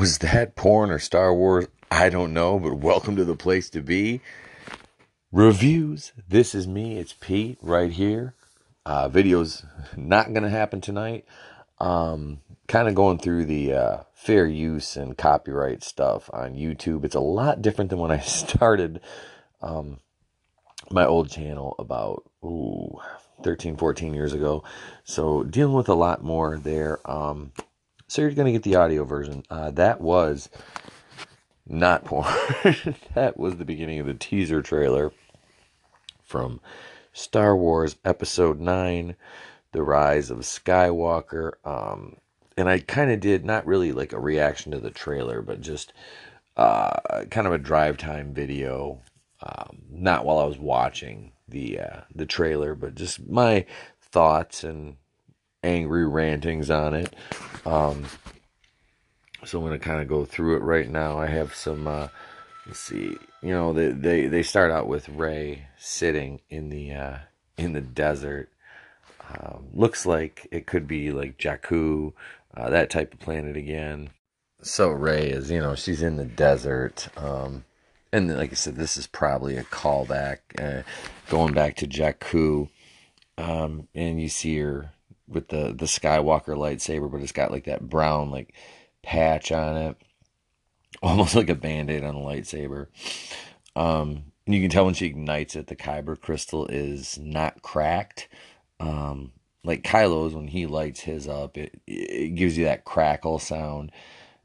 Was that porn or Star Wars? I don't know, but welcome to the place to be. Reviews. This is me. It's Pete right here. Uh, videos not going to happen tonight. Um, kind of going through the uh, fair use and copyright stuff on YouTube. It's a lot different than when I started um, my old channel about ooh, 13, 14 years ago. So dealing with a lot more there. Um, so you're going to get the audio version. Uh, that was not porn. that was the beginning of the teaser trailer from Star Wars Episode 9, The Rise of Skywalker. Um, and I kind of did not really like a reaction to the trailer, but just uh, kind of a drive time video. Um, not while I was watching the uh, the trailer, but just my thoughts and angry rantings on it. Um, so I'm to kind of go through it right now. I have some, uh, let's see, you know, they, they, they start out with Rey sitting in the, uh, in the desert. Um, looks like it could be like Jakku, uh, that type of planet again. So Rey is, you know, she's in the desert. Um, and like I said, this is probably a callback, uh, going back to Jakku. Um, and you see her with the the Skywalker lightsaber, but it's got like that brown like patch on it, almost like a band aid on a lightsaber. Um, and you can tell when she ignites it, the kyber crystal is not cracked. Um, like Kylo's when he lights his up, it it gives you that crackle sound.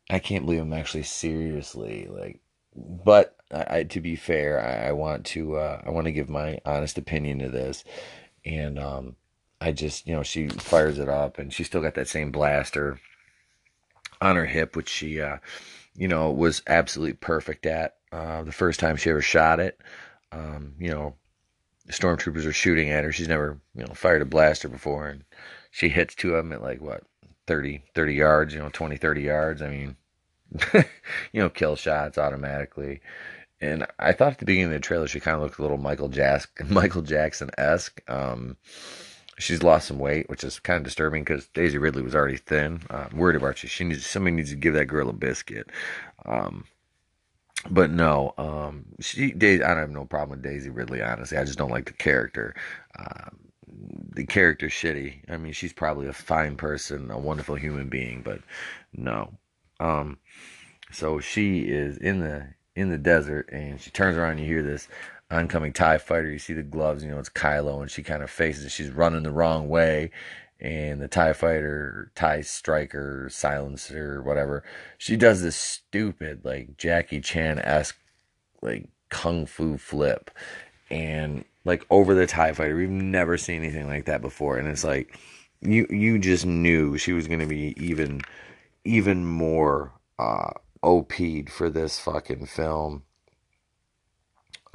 I can't believe I'm actually seriously like, but I, I to be fair, I, I want to uh, I want to give my honest opinion to this, and um, I just, you know, she fires it up and she's still got that same blaster on her hip, which she, uh, you know, was absolutely perfect at uh, the first time she ever shot it. Um, you know, stormtroopers are shooting at her. She's never, you know, fired a blaster before. And she hits two of them at like, what, 30, 30 yards, you know, 20, 30 yards. I mean, you know, kill shots automatically. And I thought at the beginning of the trailer, she kind of looked a little Michael, Jas- Michael Jackson esque. Um, she's lost some weight, which is kind of disturbing because Daisy Ridley was already thin. Uh, I'm worried about you. She needs somebody needs to give that girl a biscuit. Um, but no, um, she Daisy, I don't have no problem with Daisy Ridley. Honestly, I just don't like the character. Uh, the character's shitty. I mean, she's probably a fine person, a wonderful human being, but no. Um, so she is in the in the desert, and she turns around. and You hear this oncoming TIE fighter. You see the gloves, you know, it's Kylo, and she kind of faces it. She's running the wrong way. And the TIE fighter, TIE striker, silencer, whatever, she does this stupid, like Jackie Chan esque, like kung fu flip. And like over the TIE fighter. We've never seen anything like that before. And it's like, you you just knew she was going to be even even more uh OP'd for this fucking film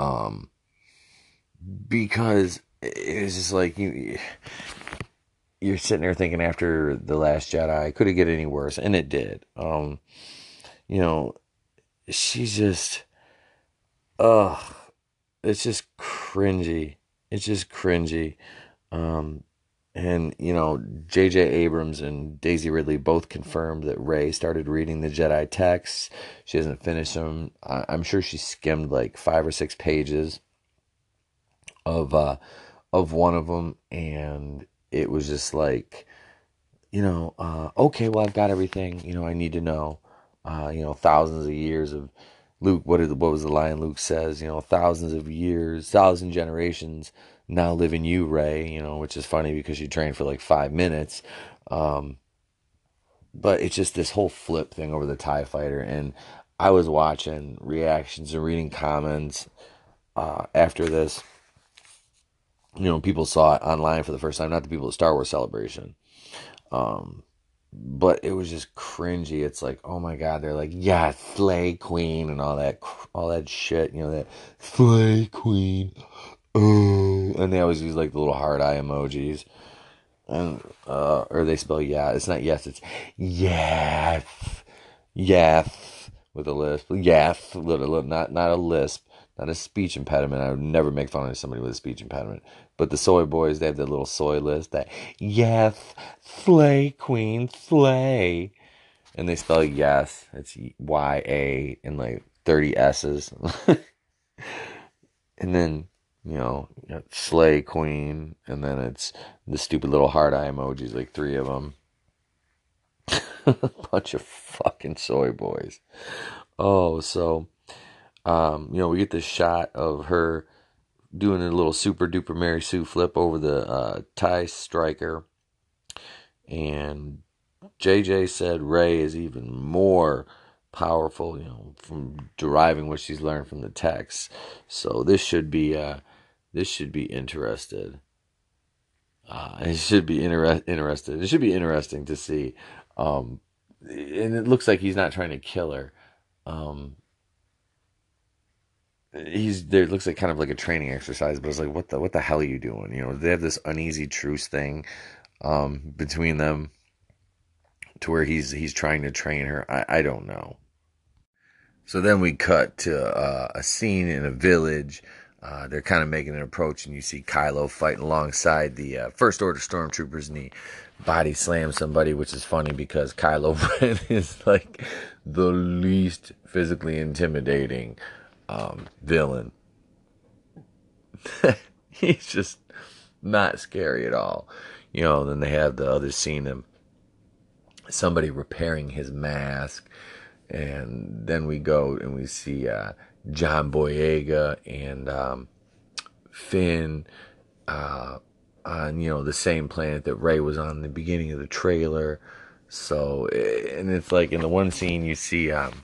um, because it's just like you you're sitting there thinking after the last jedi could it get any worse? And it did. Um you know she's just ugh it's just cringy. It's just cringy. Um and you know jj abrams and daisy ridley both confirmed that rey started reading the jedi texts. She hasn't finished them. I, am sure she skimmed like five or six pages of uh of one of them. And it was just like you know uh okay well i've got everything. You know i need to know uh you know thousands of years of luke what is what was the line luke says you know thousands of years thousand generations now live in you, Rey, you know, which is funny because you trained for like five minutes. Um, but it's just this whole flip thing over the TIE fighter. And I was watching reactions and reading comments uh, after this. You know, people saw it online for the first time, not the people at Star Wars Celebration. Um, but it was just cringy. It's like, oh my god, they're like, yeah, slay queen and all that, all that shit. You know that slay queen oh, and they always use like the little hard eye emojis, and uh, or they spell yeah. It's not yes, it's yes, yes with a lisp. Yes, little, not not a lisp, not a speech impediment. I would never make fun of somebody with a speech impediment. But the soy boys, they have that little soy list that yes, slay queen, slay. and they spell yes. It's Y A and like thirty S's, and then you know, Slay Queen, and then it's the stupid little heart eye emojis, like three of them. Bunch of fucking soy boys. Oh, so, um, you know, we get this shot of her doing a little super duper Mary Sue flip over the uh, tie striker. And JJ said Rey is even more powerful, you know, from deriving what she's learned from the text. So this should be uh, this should be interested. Uh, it should be inter- interested. It should be interesting to see. Um, and it looks like he's not trying to kill her. Um, he's there. It looks like kind of like a training exercise, but it's like, what the what the hell are you doing? You know, they have this uneasy truce thing um, between them, to where he's he's trying to train her. I, I don't know. So then we cut to uh, a scene in a village uh, they're kind of making an approach, and you see Kylo fighting alongside the uh, First Order stormtroopers, and he body slams somebody, which is funny because Kylo Ren is like the least physically intimidating um, villain. He's just not scary at all. You know, then they have the other scene of somebody repairing his mask, and then we go and we see. Uh, John Boyega and um, Finn uh, on you know the same planet that Rey was on in the beginning of the trailer. So and it's like in the one scene you see um,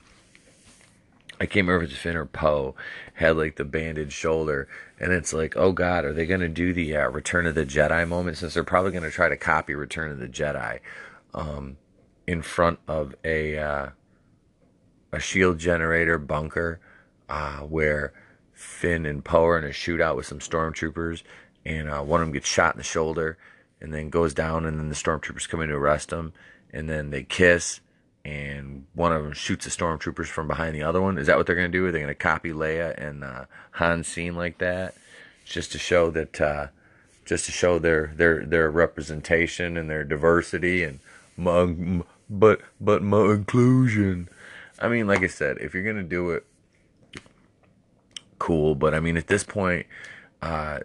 I can't remember if it's Finn or Poe had like the bandaged shoulder, and it's like, oh God, are they to do the uh, Return of the Jedi moment? Since they're probably to try to copy Return of the Jedi um, in front of a uh, a shield generator bunker uh, where Finn and Poe are in a shootout with some stormtroopers, and uh, one of them gets shot in the shoulder, and then goes down, and then the stormtroopers come in to arrest him, and then they kiss, and one of them shoots the stormtroopers from behind the other one. Is that what they're going to do? Are they going to copy Leia and uh, Han's scene like that, just to show that, uh, just to show their their their representation and their diversity and my, but but my inclusion. I mean, like I said, if you're to do it cool. But I mean, at this point, uh,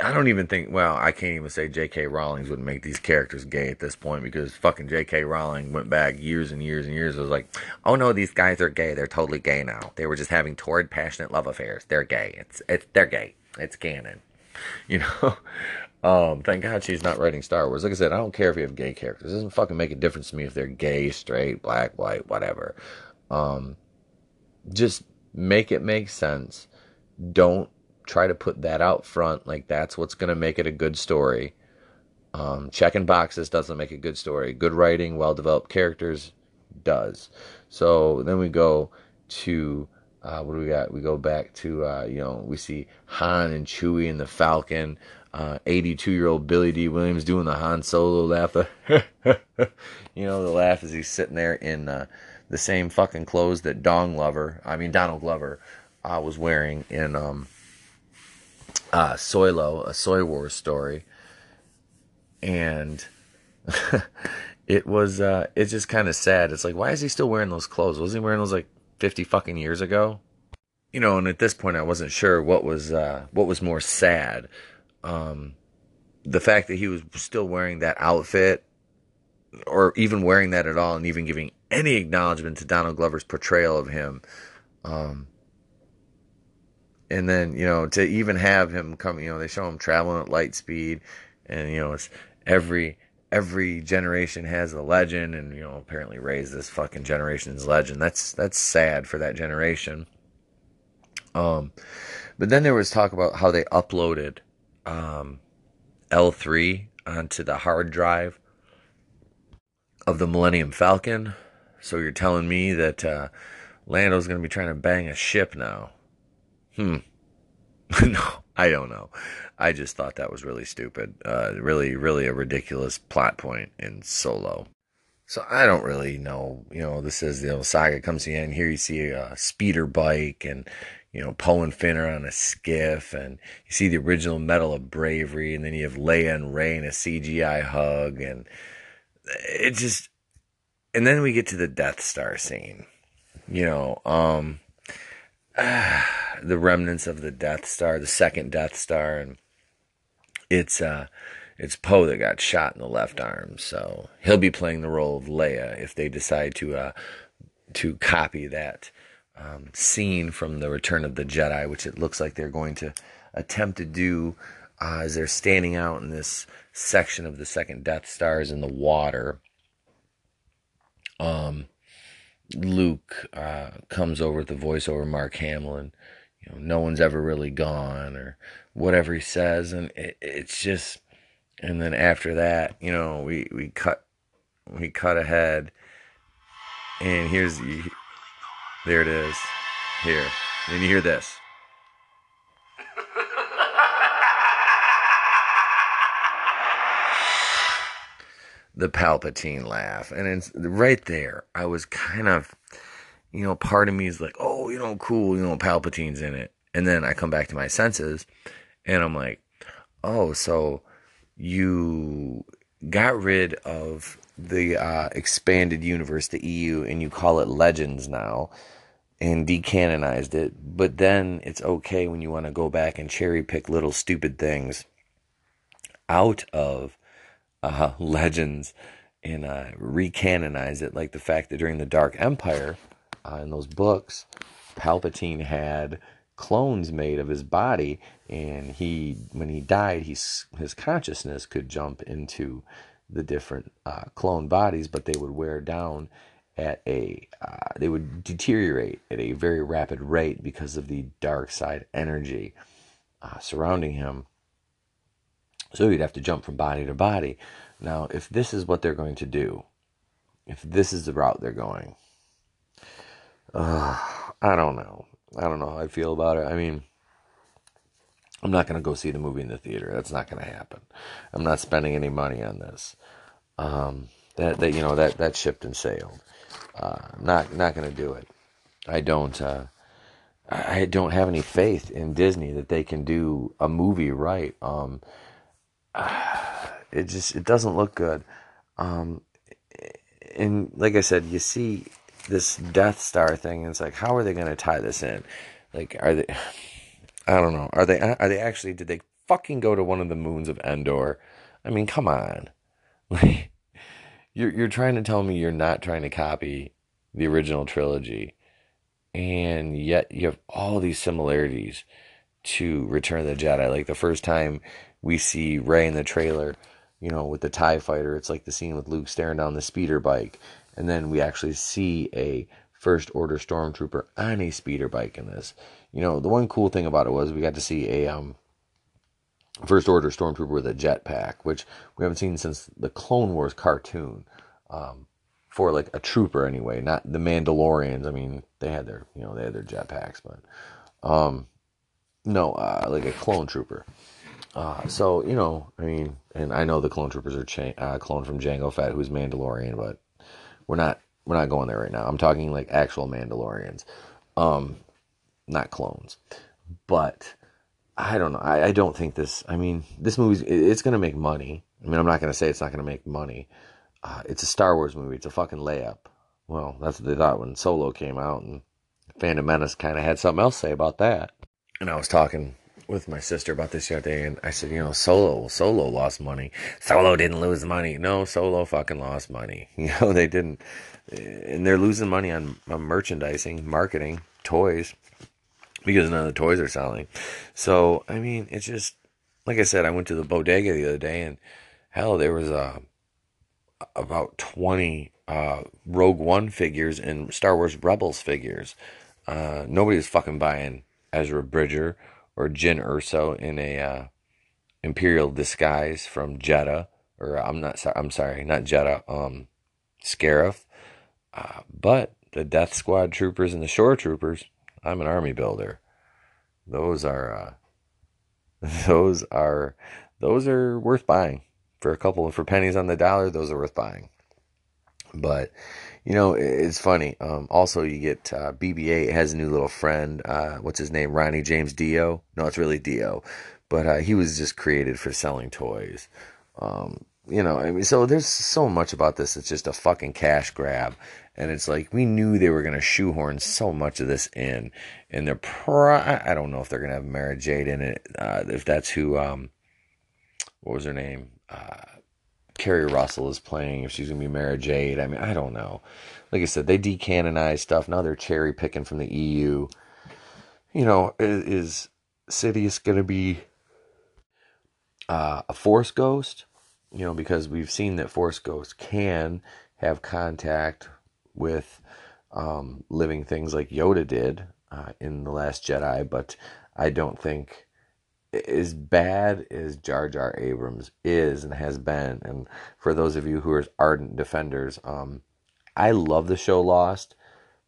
I don't even think. Well, I can't even say J.K. Rowling's would make these characters gay at this point because fucking J.K. Rowling went back years and years and years. It was like, oh no, these guys are gay. They're totally gay now. They were just having torrid, passionate love affairs. They're gay. It's it's they're gay. It's canon. You know. Um, thank God she's not writing Star Wars. Like I said, I don't care if you have gay characters. It doesn't fucking make a difference to me if they're gay, straight, black, white, whatever. Um, just make it make sense don't try to put that out front like that's what's going to make it a good story. Um, checking boxes doesn't make a good story. Good writing, well developed characters does. So then we go to uh, what do we got? We go back to uh, you know we see Han and Chewie and the Falcon. 82 uh, year old Billy Dee Williams doing the Han Solo laugh. you know the laugh as he's sitting there in uh, the same fucking clothes that Dong Lover, I mean Donald Glover, I was wearing in um, uh, Soylo, a Soy Wars story, and it was uh, it's just kind of sad. It's like, why is he still wearing those clothes? Was he wearing those like fifty fucking years ago? You know, and at this point, I wasn't sure what was uh, what was more sad, um, the fact that he was still wearing that outfit, or even wearing that at all, and even giving any acknowledgement to Donald Glover's portrayal of him. Um, and then you know to even have him come you know they show him traveling at light speed and you know it's every every generation has a legend and you know apparently Rey's this fucking generation's legend. That's that's sad for that generation. Um but then there was talk about how they uploaded um L3 onto the hard drive of the Millennium Falcon. So you're telling me that uh Lando's going to be trying to bang a ship now Hmm. no, I don't know. I just thought that was really stupid. Uh, really, really a ridiculous plot point in Solo. So I don't really know. You know, this is the you know, saga comes to the end. Here you see a speeder bike and you know Poe and Finn are on a skiff, and you see the original Medal of Bravery, and then you have Leia and Rey in a CGI hug, and it just and then we get to the Death Star scene. You know, um, uh, the remnants of the Death Star, the second Death Star, and it's uh, it's Poe that got shot in the left arm, so he'll be playing the role of Leia if they decide to uh, to copy that um, scene from the Return of the Jedi, which it looks like they're going to attempt to do uh, as they're standing out in this section of the second Death Stars in the water. Um, Luke uh, comes over with the voiceover Mark Hamill, you know, no one's ever really gone, or whatever he says, and it, it's just, and then after that, you know, we we cut we cut ahead, and here's there it is, here, and you hear this. The Palpatine laugh. And it's right there. I was kind of, you know, part of me is like, oh, you know, cool, you know, Palpatine's in it. And then I come back to my senses and I'm like, oh, so you got rid of the uh, expanded universe, the EU, and you call it Legends now and decanonized it. But then it's okay when you want to go back and cherry pick little stupid things out of uh, legends and uh, recanonize it, like the fact that during the Dark Empire, uh, in those books, Palpatine had clones made of his body, and he, when he died, he's, his consciousness could jump into the different uh, clone bodies, but they would wear down at a, uh, they would deteriorate at a very rapid rate because of the dark side energy uh, surrounding him. So you'd have to jump from body to body. Now, if this is what they're going to do, if this is the route they're going, uh, I don't know. I don't know how I feel about it. I mean, I'm not going to go see the movie in the theater. That's not going to happen. I'm not spending any money on this. Um, that that you know that that shipped and sailed. Uh, not not going to do it. I don't. Uh, I don't have any faith in Disney that they can do a movie right. Um, it just it doesn't look good. Um, and like I said, you see this Death Star thing, and it's like, how are they going to tie this in? Like, are they? I don't know. Are they? Are they actually? Did they fucking go to one of the moons of Endor? I mean, come on. Like, you're you're trying to tell me you're not trying to copy the original trilogy, and yet you have all these similarities to Return of the Jedi. Like the first time we see Rey in the trailer, you know, with the TIE fighter, it's like the scene with Luke staring down the speeder bike. And then we actually see a First Order Stormtrooper on a speeder bike in this. You know, the one cool thing about it was we got to see a um, First Order Stormtrooper with a jetpack, which we haven't seen since the Clone Wars cartoon. Um, for like a trooper anyway, not the Mandalorians. I mean, they had their, you know, they had their jetpacks, but um, no, uh, like a clone trooper. Uh, so you know, I mean, and I know the clone troopers are cha- uh, clone from Jango Fett, who's Mandalorian, but we're not we're not going there right now. I'm talking like actual Mandalorians, um, not clones. But I don't know. I, I don't think this. I mean, this movie's it's going to make money. I mean, I'm not going to say it's not going to make money. Uh, it's a Star Wars movie. It's a fucking layup. Well, that's what they thought when Solo came out, and Phantom Menace kind of had something else to say about that. And I was talking with my sister about this the other day, and I said, you know, Solo, Solo lost money. Solo didn't lose money. No, Solo fucking lost money. You know, they didn't, and they're losing money on, on merchandising, marketing, toys, because none of the toys are selling. So, I mean, it's just like I said. I went to the bodega the other day, and hell, there was a uh, about twenty uh, Rogue One figures and Star Wars Rebels figures. Uh, nobody's fucking buying Ezra Bridger or Jyn Erso in a uh, imperial disguise from Jedha, or I'm not sorry, I'm sorry, not Jedha, um, Scarif. Uh, but the Death Squad troopers and the Shore troopers, I'm an army builder. Those are, uh, those are, those are worth buying for a couple for pennies on the dollar. Those are worth buying. But you know, it's funny. Um, also, you get uh, BB-8 has a new little friend. Uh, what's his name? Ronnie James Dio. No, it's really Dio, but uh, he was just created for selling toys. Um, you know, I mean, so there's so much about this. It's just a fucking cash grab, and it's like we knew they were gonna shoehorn so much of this in, and they're pro- I don't know if they're gonna have Mara Jade in it, uh, if that's who, um, what was her name, uh, Keri Russell is playing, if she's gonna be Mara Jade. I mean, I don't know. Like I said, they decanonized stuff. Now they're cherry picking from the EU. You know, is, is Sidious gonna be uh, a Force Ghost? you know, because we've seen that Force Ghosts can have contact with um, living things like Yoda did uh, in The Last Jedi, but I don't think as bad as Jar Jar Abrams is and has been, and for those of you who are ardent defenders, um, I love the show Lost,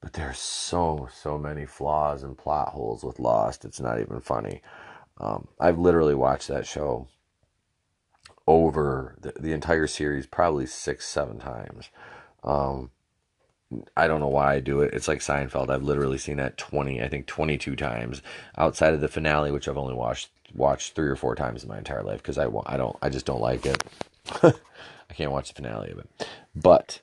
but there's so so many flaws and plot holes with Lost. It's not even funny. Um, I've literally watched that show over the, the entire series probably six, seven times. Um, I don't know why I do it. It's like Seinfeld. I've literally seen that 20, I think 22 times outside of the finale, which I've only watched watched three or four times in my entire life because I, I don't, I just don't like it. I can't watch the finale of it. But,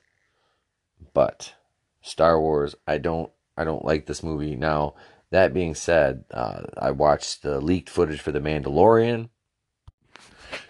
but Star Wars, I don't, I don't like this movie. Now, that being said, uh, I watched the leaked footage for The Mandalorian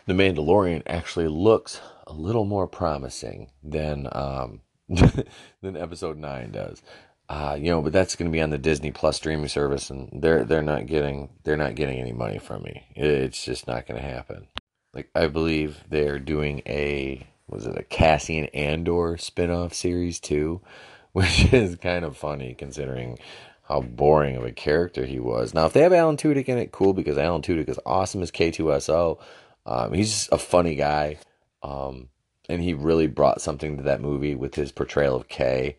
the Mandalorian actually looks a little more promising than um, than Episode Nine does. Uh, you know, but that's going to be on the Disney Plus streaming service, and they're they're not getting they're not getting any money from me. It's just not going to happen. Like I believe they're doing a was it a Cassian Andor spinoff series too, which is kind of funny considering how boring of a character he was. Now, if they have Alan Tudyk in it, cool because Alan Tudyk is awesome as K2SO. Um, he's a funny guy, um, and he really brought something to that movie with his portrayal of Kay.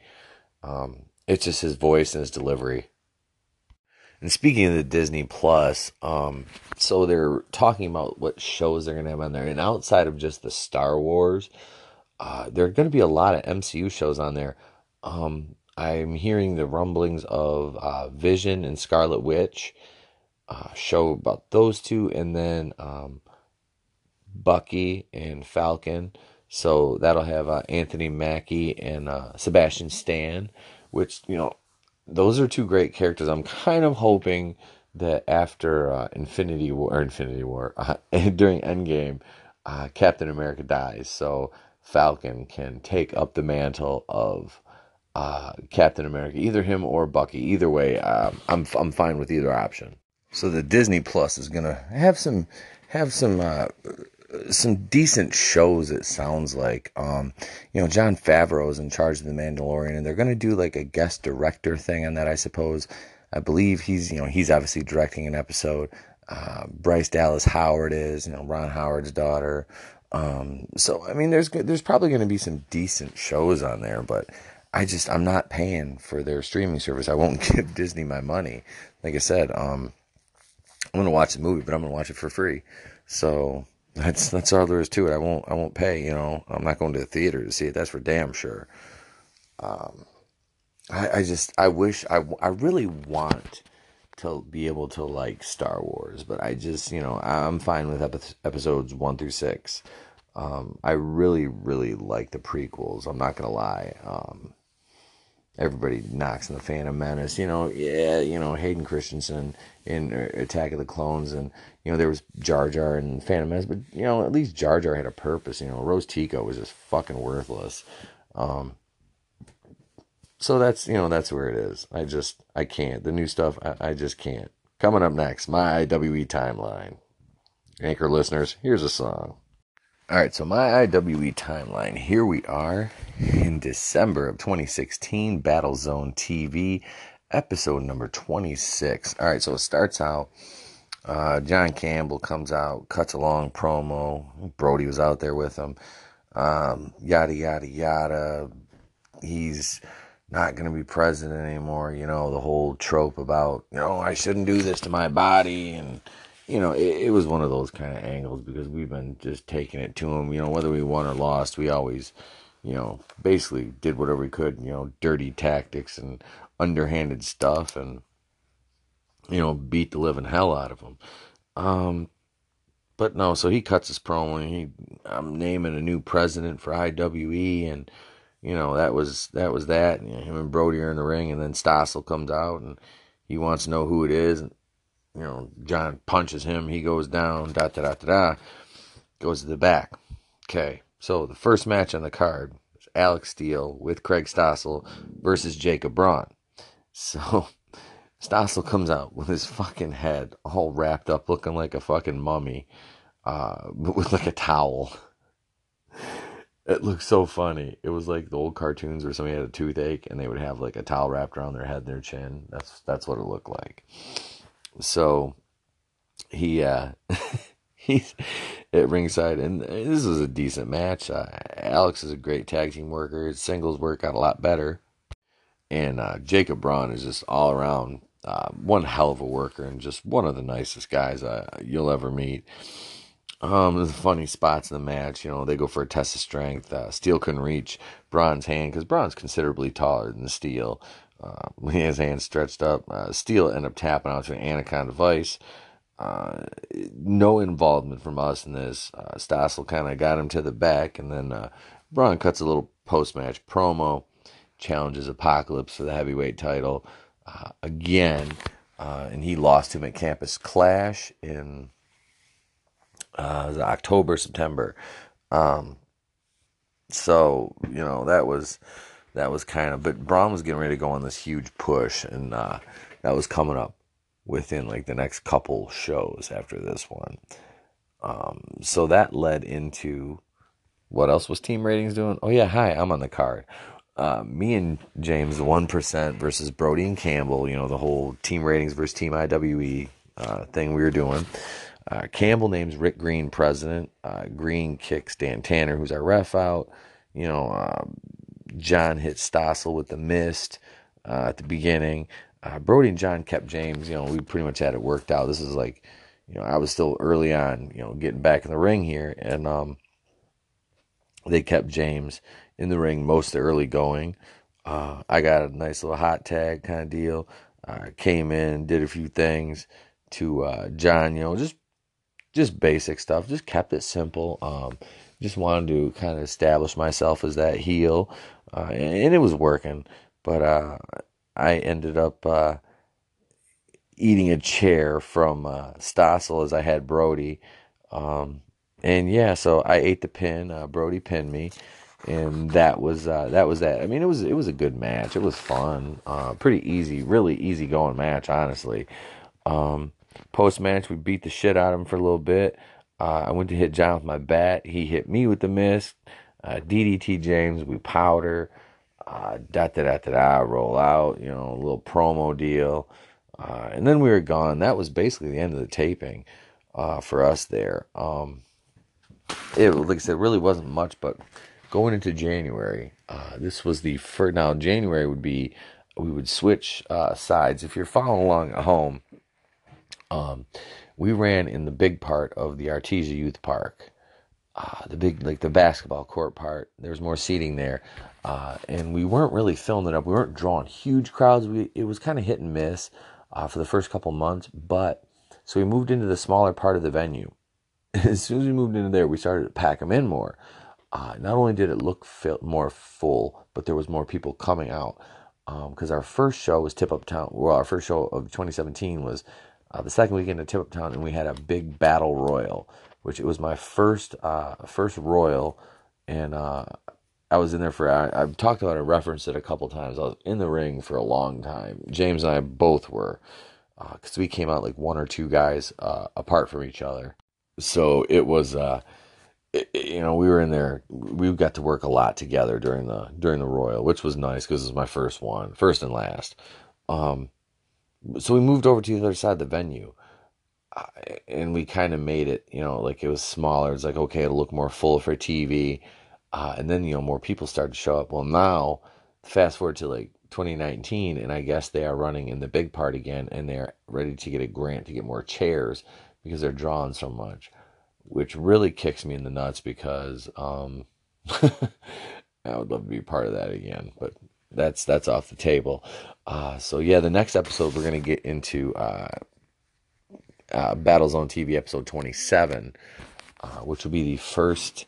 Um, it's just his voice and his delivery. And speaking of the Disney Plus, um, so they're talking about what shows they're going to have on there, and outside of just the Star Wars, uh, there are going to be a lot of MCU shows on there. Um, I'm hearing the rumblings of uh, Vision and Scarlet Witch uh, show about those two, and then um, Bucky and Falcon. So that'll have uh, Anthony Mackie and uh, Sebastian Stan, which, you know, those are two great characters. I'm kind of hoping that after uh, Infinity War, Infinity War, uh, during Endgame, uh, Captain America dies. So Falcon can take up the mantle of uh, Captain America, either him or Bucky. Either way, um, I'm I'm fine with either option. So the Disney Plus is gonna have some have some uh, some decent shows. It sounds like, um, you know, Jon Favreau is in charge of the Mandalorian, and they're going to do like a guest director thing on that. I suppose. I believe he's, you know, he's obviously directing an episode. Uh, Bryce Dallas Howard is, you know, Ron Howard's daughter. Um, so I mean, there's there's probably going to be some decent shows on there, but I just I'm not paying for their streaming service. I won't give Disney my money. Like I said, um, I'm gonna watch the movie, but I'm gonna watch it for free. So that's that's all there is to it. I won't I won't pay. You know, I'm not going to the theater to see it. That's for damn sure. Um, I, I just I wish I I really want to be able to like Star Wars, but I just you know I'm fine with epi- episodes one through six. Um, I really really like the prequels. I'm not gonna lie. Um, everybody knocks in the Phantom Menace. You know, yeah, you know Hayden Christensen in Attack of the Clones, and you know there was Jar Jar and Phantom Menace, but you know at least Jar Jar had a purpose. You know, Rose Tico was just fucking worthless. Um, so that's you know that's where it is. I just I can't the new stuff. I, I just can't. Coming up next, my IWE timeline. Anchor listeners, here's a song. All right, so my IWE timeline. Here we are in December of 2016, Battle Zone TV, episode number 26. All right, so it starts out. Uh, John Campbell comes out, cuts a long promo. Brody was out there with him. Um, yada, yada, yada. He's not going to be president anymore. You know, the whole trope about, you know, I shouldn't do this to my body and you know, it, it, was one of those kind of angles because we've been just taking it to him. You know, whether we won or lost, we always, you know, basically did whatever we could. You know, dirty tactics and underhanded stuff, and you know, beat the living hell out of them. Um, but no, so he cuts his promo and he I'm naming a new president for IWE and you know that was that was that. And, you know, him and Brody are in the ring and then Stossel comes out and he wants to know who it is. And, you know, John punches him, he goes down, da da da da da, goes to the back. Okay, so the first match on the card is Alex Steele with Craig Stossel versus Jacob Braun. So Stossel comes out with his fucking head all wrapped up, looking like a fucking mummy, uh, with like a towel. It looked so funny. It was like the old cartoons where somebody had a toothache and they would have like a towel wrapped around their head and their chin. That's that's what it looked like. So he uh, he's at ringside, and this was a decent match. Uh, Alex is a great tag team worker. His singles work got a lot better, and uh, Jacob Braun is just all around uh, one hell of a worker and just one of the nicest guys uh, you'll ever meet. Um, there's funny spots in the match. You know, they go for a test of strength. Uh, Steele couldn't reach Braun's hand because Braun's considerably taller than Steele. Uh, has hands stretched up. Uh, Steele ended up tapping out to an Anaconda Vise. Uh, no involvement from us in this. Uh, Stossel kind of got him to the back, and then uh, Braun cuts a little post match promo, challenges Apocalypse for the heavyweight title uh, again, uh, and he lost him at Campus Clash in uh, October, September. Um, so you know that was that was kind of, but Braun was getting ready to go on this huge push, and uh, that was coming up within like the next couple shows after this one. Um, so that led into what else was team ratings doing? Oh yeah, hi, I'm on the card. Uh, me and James, the one percent versus Brody and Campbell. You know the whole team ratings versus team IWE uh, thing we were doing. Uh, Campbell names Rick Green president. Uh, Green kicks Dan Tanner, who's our ref, out. You know, um, John hit Stossel with the mist uh, at the beginning. Uh, Brody and John kept James. You know, we pretty much had it worked out. This is like, you know, I was still early on, you know, getting back in the ring here, and um, they kept James in the ring most of the early going. Uh, I got a nice little hot tag kind of deal. I came in, did a few things to uh, John, you know, just just basic stuff. Just kept it simple. Um, just wanted to kind of establish myself as that heel, uh, and it was working. But uh, I ended up uh, eating a chair from uh, Stossel as I had Brody. Um, and yeah, so I ate the pin. Uh, Brody pinned me, and that was uh, that was that. I mean, it was it was a good match. It was fun, uh, pretty easy, really easy going match, honestly. Um, Post match, we beat the shit out of him for a little bit. I went to hit John with my bat. He hit me with the mist. Uh, DDT James, we powder. Uh, da da da da da, roll out, you know, a little promo deal. Uh, and then we were gone. That was basically the end of the taping uh, for us there. Um, it, like I said, really wasn't much, but going into January, uh, this was the first. Now, January would be, we would switch uh, sides. If you're following along at home, um, we ran in the big part of the Artesia Youth Park. Uh, the big, like the basketball court part, there was more seating there. Uh, and we weren't really filling it up. We weren't drawing huge crowds. We, it was kind of hit and miss uh, for the first couple months. But so we moved into the smaller part of the venue. as soon as we moved into there, we started to pack them in more. Uh, not only did it look more full, but there was more people coming out. Because um, our first show was Tip Up Town. Well, our first show of 2017 was uh, the second weekend of Tip Up Town, and we had a big battle royal, which it was my first uh, first royal, and uh, I was in there for. I, have talked about it, referenced it a couple times. I was in the ring for a long time. James and I both were, because uh, we came out like one or two guys uh, apart from each other. So it was. Uh, you know, we were in there. We got to work a lot together during the during the Royal, which was nice because it was my first one, first and last. Um, so we moved over to the other side of the venue, and we kind of made it. You know, like it was smaller. It's like okay, it'll look more full for TV, uh, and then you know more people started to show up. Well, now fast forward to like 2019, and I guess they are running in the big part again, and they're ready to get a grant to get more chairs because they're drawing so much which really kicks me in the nuts because um, I would love to be part of that again, but that's that's off the table. Uh, so yeah, the next episode we're gonna get into uh, uh, Battlezone TV episode 27, uh, which will be the first,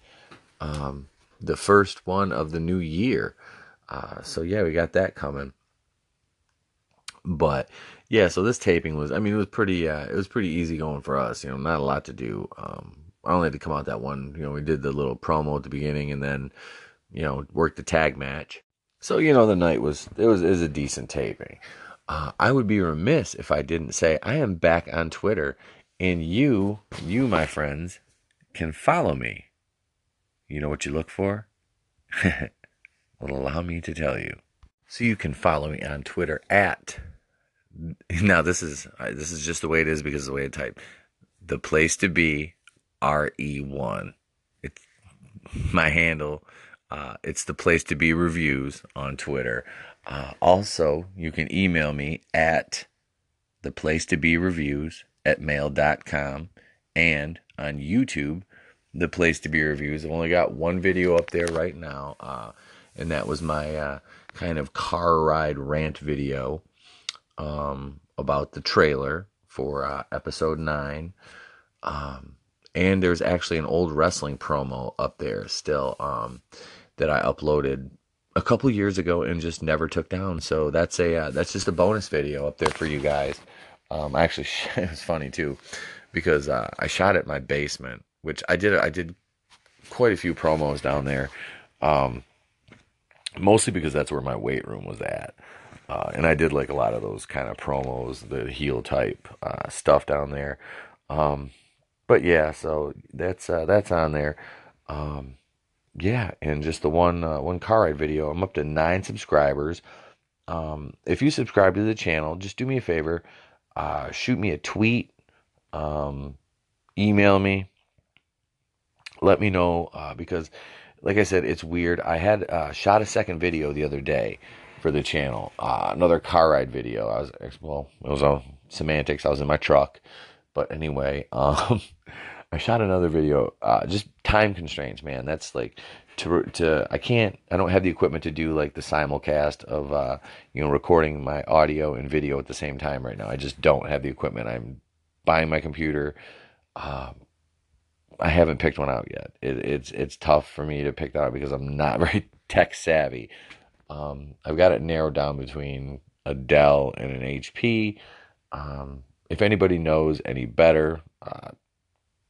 um, the first one of the new year. Uh, so yeah, we got that coming. But yeah, so this taping was, I mean, it was pretty, uh, it was pretty easy going for us. You know, not a lot to do. Um, I only had to come out that one. You know, we did the little promo at the beginning, and then, you know, worked the tag match. So you know, the night was it was, was a decent taping. Uh, I would be remiss if I didn't say I am back on Twitter, and you, you, my friends, can follow me. You know what you look for? well, allow me to tell you. So you can follow me on Twitter at. Now this is this is just the way it is because of the way I type. The place to be, R E one. It's my handle. Uh, it's the place to be reviews on Twitter. Uh, also, you can email me at the place to be reviews at mail.com and on YouTube, the place to be reviews. I've only got one video up there right now, uh, and that was my uh, kind of car ride rant video um, about the trailer for uh, episode nine. Um, and there's actually an old wrestling promo up there still um, that I uploaded a couple years ago and just never took down. So that's a uh, that's just a bonus video up there for you guys. Um, actually, it was funny too because uh, I shot at my basement, which I did. I did quite a few promos down there, um, mostly because that's where my weight room was at. Uh, and I did like a lot of those kind of promos, the heel type uh, stuff down there. Um, but yeah, so that's uh, that's on there. Um, yeah, and just the one uh, one car ride video. I'm up to nine subscribers. Um, if you subscribe to the channel, just do me a favor, uh, shoot me a tweet, um, email me, let me know uh, because, like I said, it's weird. I had uh, shot a second video the other day for the channel, uh, another car ride video. I was well, it was on semantics. I was in my truck, but anyway, um, I shot another video. Uh, just time constraints, man. That's like to to I can't. I don't have the equipment to do like the simulcast of uh, you know recording my audio and video at the same time right now. I just don't have the equipment. I'm buying my computer. Um, I haven't picked one out yet. It, it's it's tough for me to pick that out because I'm not very tech savvy. Um, I've got it narrowed down between a Dell and an HP. Um, if anybody knows any better, uh,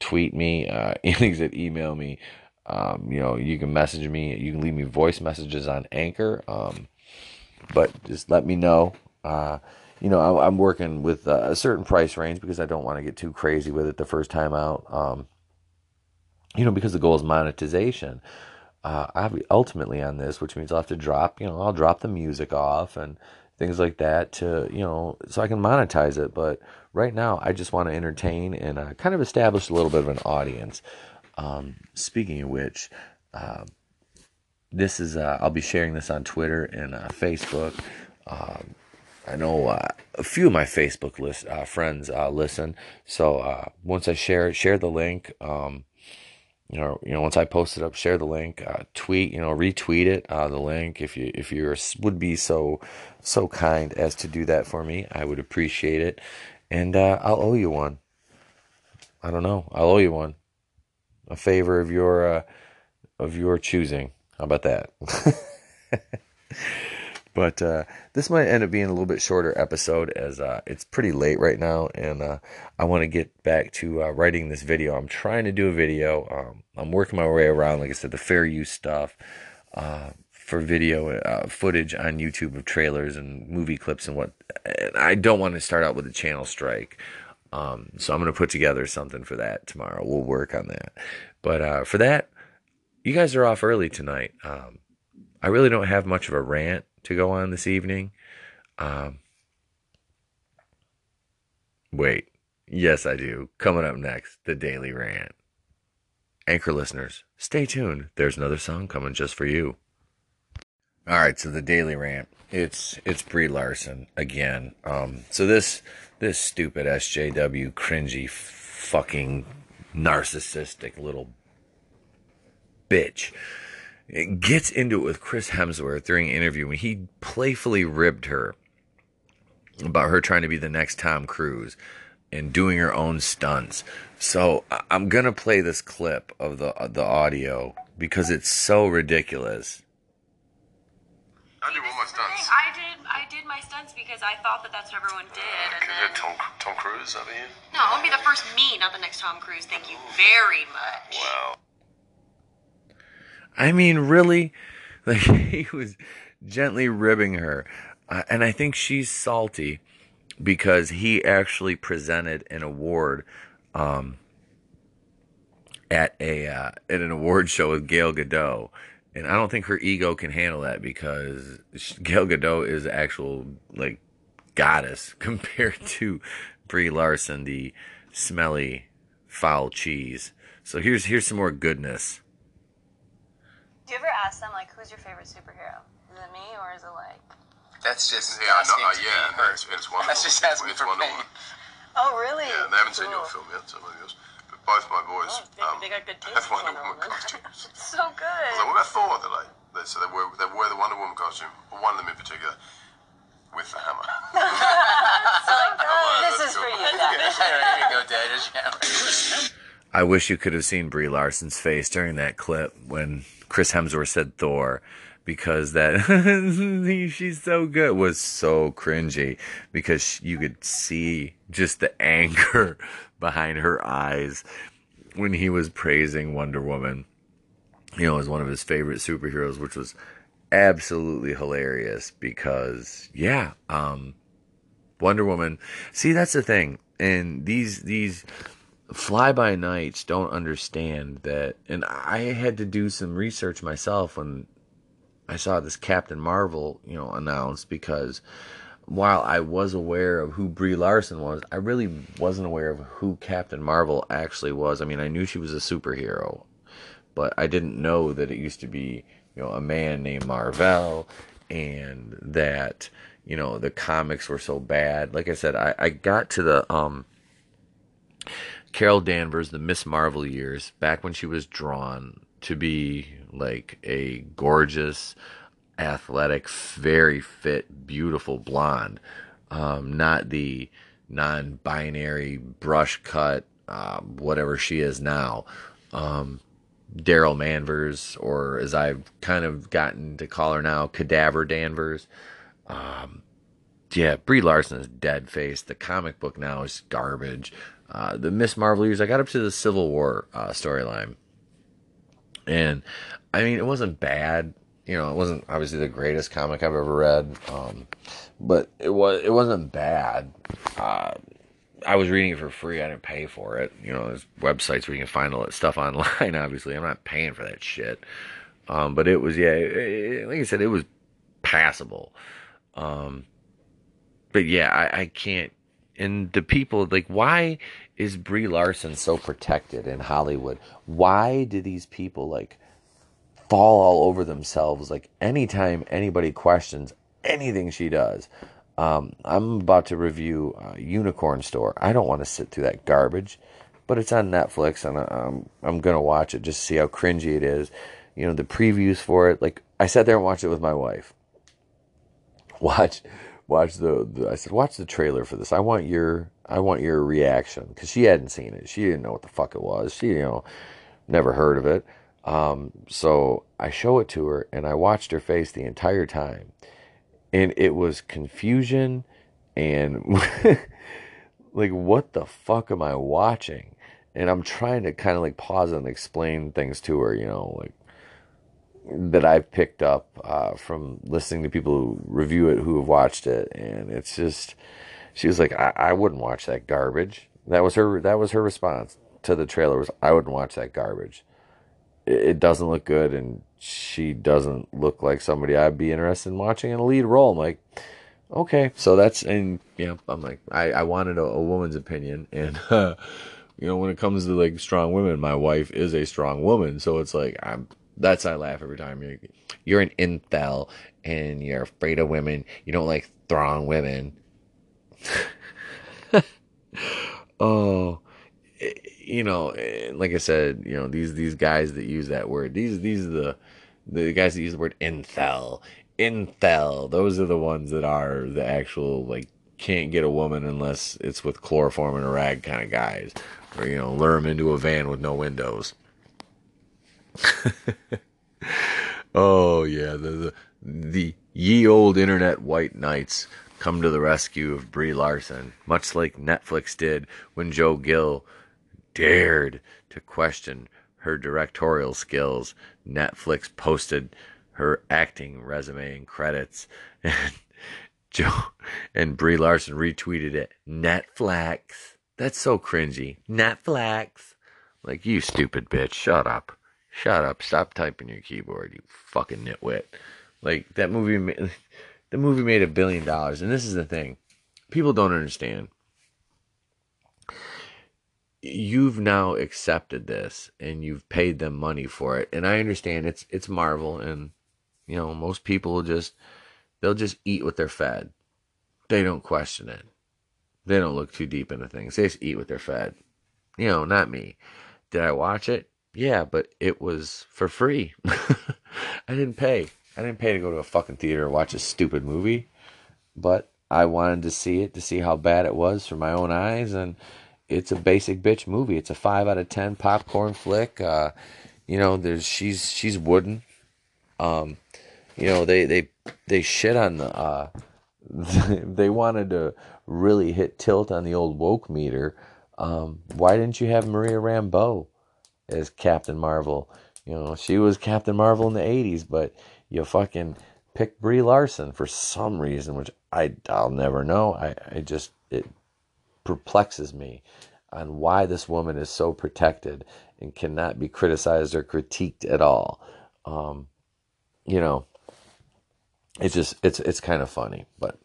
tweet me, uh, that email me. Um, you know, you can message me. You can leave me voice messages on Anchor. Um, but just let me know. Uh, you know, I, am working with a certain price range because I don't want to get too crazy with it the first time out. Um, you know, because the goal is monetization. Uh, ultimately on this, which means I'll have to drop, you know, I'll drop the music off and things like that to you know so I can monetize it. But right now, I just want to entertain and uh, kind of establish a little bit of an audience. Um, speaking of which, uh, this is uh, I'll be sharing this on Twitter and uh, Facebook. Um, I know uh, a few of my Facebook list uh, friends listen, so once I share it, share the link. Um, you know, you know, once I post it up, share the link, uh, tweet, you know, retweet it, uh, the link. If you if you would be so so kind as to do that for me, I would appreciate it, and uh, I'll owe you one. I don't know, I'll owe you one, a favor of your uh, of your choosing. How about that? But uh, this might end up being a little bit shorter episode as uh, it's pretty late right now, and uh, I want to get back to uh, writing this video. I'm trying to do a video. Um, I'm working my way around, like I said, the fair use stuff uh, for video uh, footage on YouTube of trailers and movie clips and what. And I don't want to start out with a channel strike. Um, so I'm going to put together something for that tomorrow. We'll work on that. But for that, you guys are off early tonight. Um, I really don't have much of a rant to go on this evening. Um, wait, yes, I do. Coming up next, the Daily Rant. Anchor listeners, stay tuned. There's another song coming just for you. All right, so the Daily Rant. It's it's Brie Larson again. Um, so this this stupid SJW cringy fucking narcissistic little bitch gets into it with Chris Hemsworth during an interview when he playfully ribbed her about her trying to be the next Tom Cruise. and doing her own stunts. So I'm gonna play this clip of the the audio because it's so ridiculous. I did all my stunts. I did. I did my stunts because I thought that that's what everyone did. And Because you then, had Tom, Tom Cruise over here. no, I'll be the first me, not the next Tom Cruise. Thank you very much. Wow. I mean, really? Like, he was gently ribbing her. Uh, and I think she's salty because he actually presented an award um, at a uh, at an award show with Gal Gadot. And I don't think her ego can handle that because Gal Gadot is actual like goddess compared to Brie Larson, the smelly foul cheese. So here's here's some more goodness. Do you ever ask them like, who's your favorite superhero? Is it me or is it like? That's just Yeah, I know, asking uh, to be yeah, heard. it's, it's Wonder That's just Woman. asking it's for Wonder fame. Woman. Oh, really? Yeah, they haven't seen your film yet, so maybe yours. But both my boys Oh, they- um, they got good taste have in Wonder Wonder Woman Woman. costumes. So I was like, good. what about Thor? They're like, they, so they wear, they wear the Wonder Woman costume, or one of them in particular, with the hammer. So like, oh, this is for you. Dad. There you go, Dad. There's your hammer. I wish you could have seen Brie Larson's face during that clip when Chris Hemsworth said Thor, because that she's so good was so cringy because you could see just the anger behind her eyes when he was praising Wonder Woman. You know, as one of his favorite superheroes, which was absolutely hilarious because yeah, um, Wonder Woman. See, that's the thing, and these these fly by nights don't understand that and i had to do some research myself when i saw this captain marvel you know announced because while i was aware of who brie larson was i really wasn't aware of who captain marvel actually was. I mean i knew she was a superhero but i didn't know that it used to be you know a man named marvel and that you know the comics were so bad. Like i said i, I got to the um Carol Danvers, the Miss Marvel years, back when she was drawn to be like a gorgeous, athletic, very fit, beautiful blonde, um, not the non-binary brush cut, uh, whatever she is now. Um, Daryl Manvers, or as I've kind of gotten to call her now, Cadaver Danvers. Um, yeah, Brie Larson is dead face. The comic book now is garbage. Uh, the Miss Marvel years, I got up to the Civil War uh, storyline, and I mean, it wasn't bad. You know, it wasn't obviously the greatest comic I've ever read, um, but it was it wasn't bad. Uh, I was reading it for free. I didn't pay for it. You know, there's websites where you can find all that stuff online. Obviously, I'm not paying for that shit. Um, but it was yeah, it- like I said, it was passable. Um, but yeah, I, I can't. And the people like, why is Brie Larson so protected in Hollywood? Why do these people like fall all over themselves? Like anytime anybody questions anything she does, um, I'm about to review uh, Unicorn Store. I don't want to sit through that garbage, but it's on Netflix, and um, I'm gonna watch it just to see how cringy it is. You know, the previews for it. Like I sat there and watched it with my wife watch watch the, the I said watch the trailer for this. I want your I want your reaction because she hadn't seen it. She didn't know what the fuck it was. She you know never heard of it. Um, so I show it to her and I watched her face the entire time, and it was confusion and like what the fuck am I watching? And I'm trying to kind of like pause and explain things to her, you know, like that I've picked up uh, from listening to people who review it who have watched it, and it's just she was like, I, I wouldn't watch that garbage. That was her. That was her response to the trailer was, I wouldn't watch that garbage. It, it doesn't look good, and she doesn't look like somebody I'd be interested in watching in a lead role. I'm like, okay, so that's and yeah, I'm like, I I wanted a, a woman's opinion, and uh, you know, when it comes to like strong women, my wife is a strong woman, so it's like I'm. That's I laugh every time. You're, you're an incel and you're afraid of women. You don't like strong women. oh, eh, you know, eh, like I said, you know these these guys that use that word. These these are the the guys that use the word incel. Incel. Those are the ones that are the actual like can't get a woman unless it's with chloroform and a rag kind of guys, or you know, lure them into a van with no windows. oh yeah, the, the the ye old internet white knights come to the rescue of Brie Larson, much like Netflix did when Joe Gill dared to question her directorial skills. Netflix posted her acting resume and credits, and Joe and Brie Larson retweeted it. Netflix. That's so cringy. Netflix. Like you stupid bitch. Shut up. Shut up. Stop typing your keyboard, you fucking nitwit. Like that movie the movie made a billion dollars and this is the thing. People don't understand. You've now accepted this and you've paid them money for it. And I understand it's it's Marvel and you know, most people just they'll just eat what they're fed. They don't question it. They don't look too deep into things. They just eat what they're fed. You know, not me. Did I watch it? Yeah, but it was for free. I didn't pay. I didn't pay to go to a fucking theater and watch a stupid movie, but I wanted to see it to see how bad it was for my own eyes, and it's a basic bitch movie. It's a five out of ten popcorn flick. Uh, you know, there's she's she's wooden. Um, you know, they they they shit on the. Uh, they wanted to really hit tilt on the old woke meter. Um, why didn't you have Maria Rambeau as Captain Marvel? You know, she was Captain Marvel in the '80s, but you fucking pick Brie Larson for some reason, which I I'll never know. I I just it perplexes me on why this woman is so protected and cannot be criticized or critiqued at all. Um, you know, it's just it's it's kind of funny, but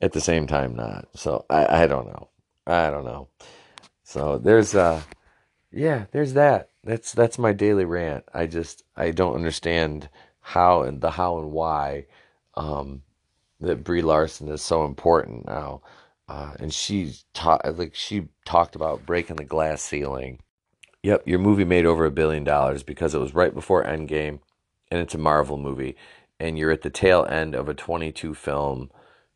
at the same time not. So I I don't know. I don't know. So there's uh yeah, there's that. That's that's my daily rant. I just I don't understand how and the how and why um that Brie Larson is so important now. Uh, and she taught like she talked about breaking the glass ceiling. Yep, your movie made over a billion dollars because it was right before Endgame, and it's a Marvel movie, and you're at the tail end of a 22 film,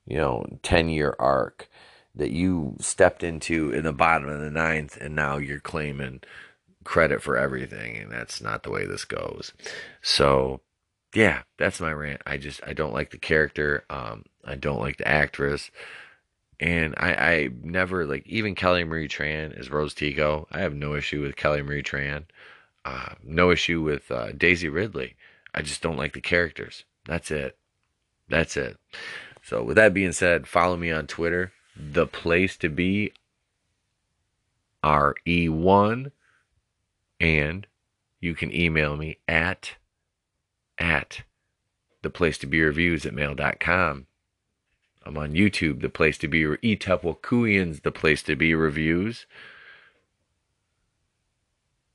you know, 10 year arc that you stepped into in the bottom of the ninth, and now you're claiming credit for everything, and that's not the way this goes. So, yeah, that's my rant. I just I don't like the character. Um, I don't like the actress, and I I never like even Kelly Marie Tran as Rose Tico. I have no issue with Kelly Marie Tran. Uh, no issue with uh, Daisy Ridley. I just don't like the characters. That's it. That's it. So with that being said, follow me on Twitter. The place to be RE1 and you can email me at at the place to be reviews at mail.com. I'm on YouTube, the place to be Etepwakuians, the place to be reviews.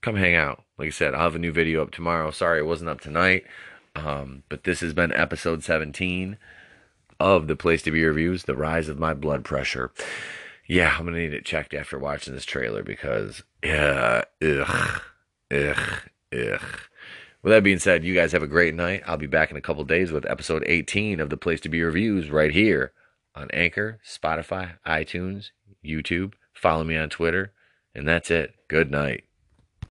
Come hang out. Like I said, I'll have a new video up tomorrow. Sorry it wasn't up tonight. Um, but this has been episode 17 of the place to be reviews, the rise of my blood pressure. Yeah, I'm gonna need it checked after watching this trailer because yeah, ugh, ugh, ugh. With that being said, you guys have a great night. I'll be back in a couple days with episode 18 of the place to be reviews right here on Anchor, Spotify, iTunes, YouTube. Follow me on Twitter, and that's it. Good night.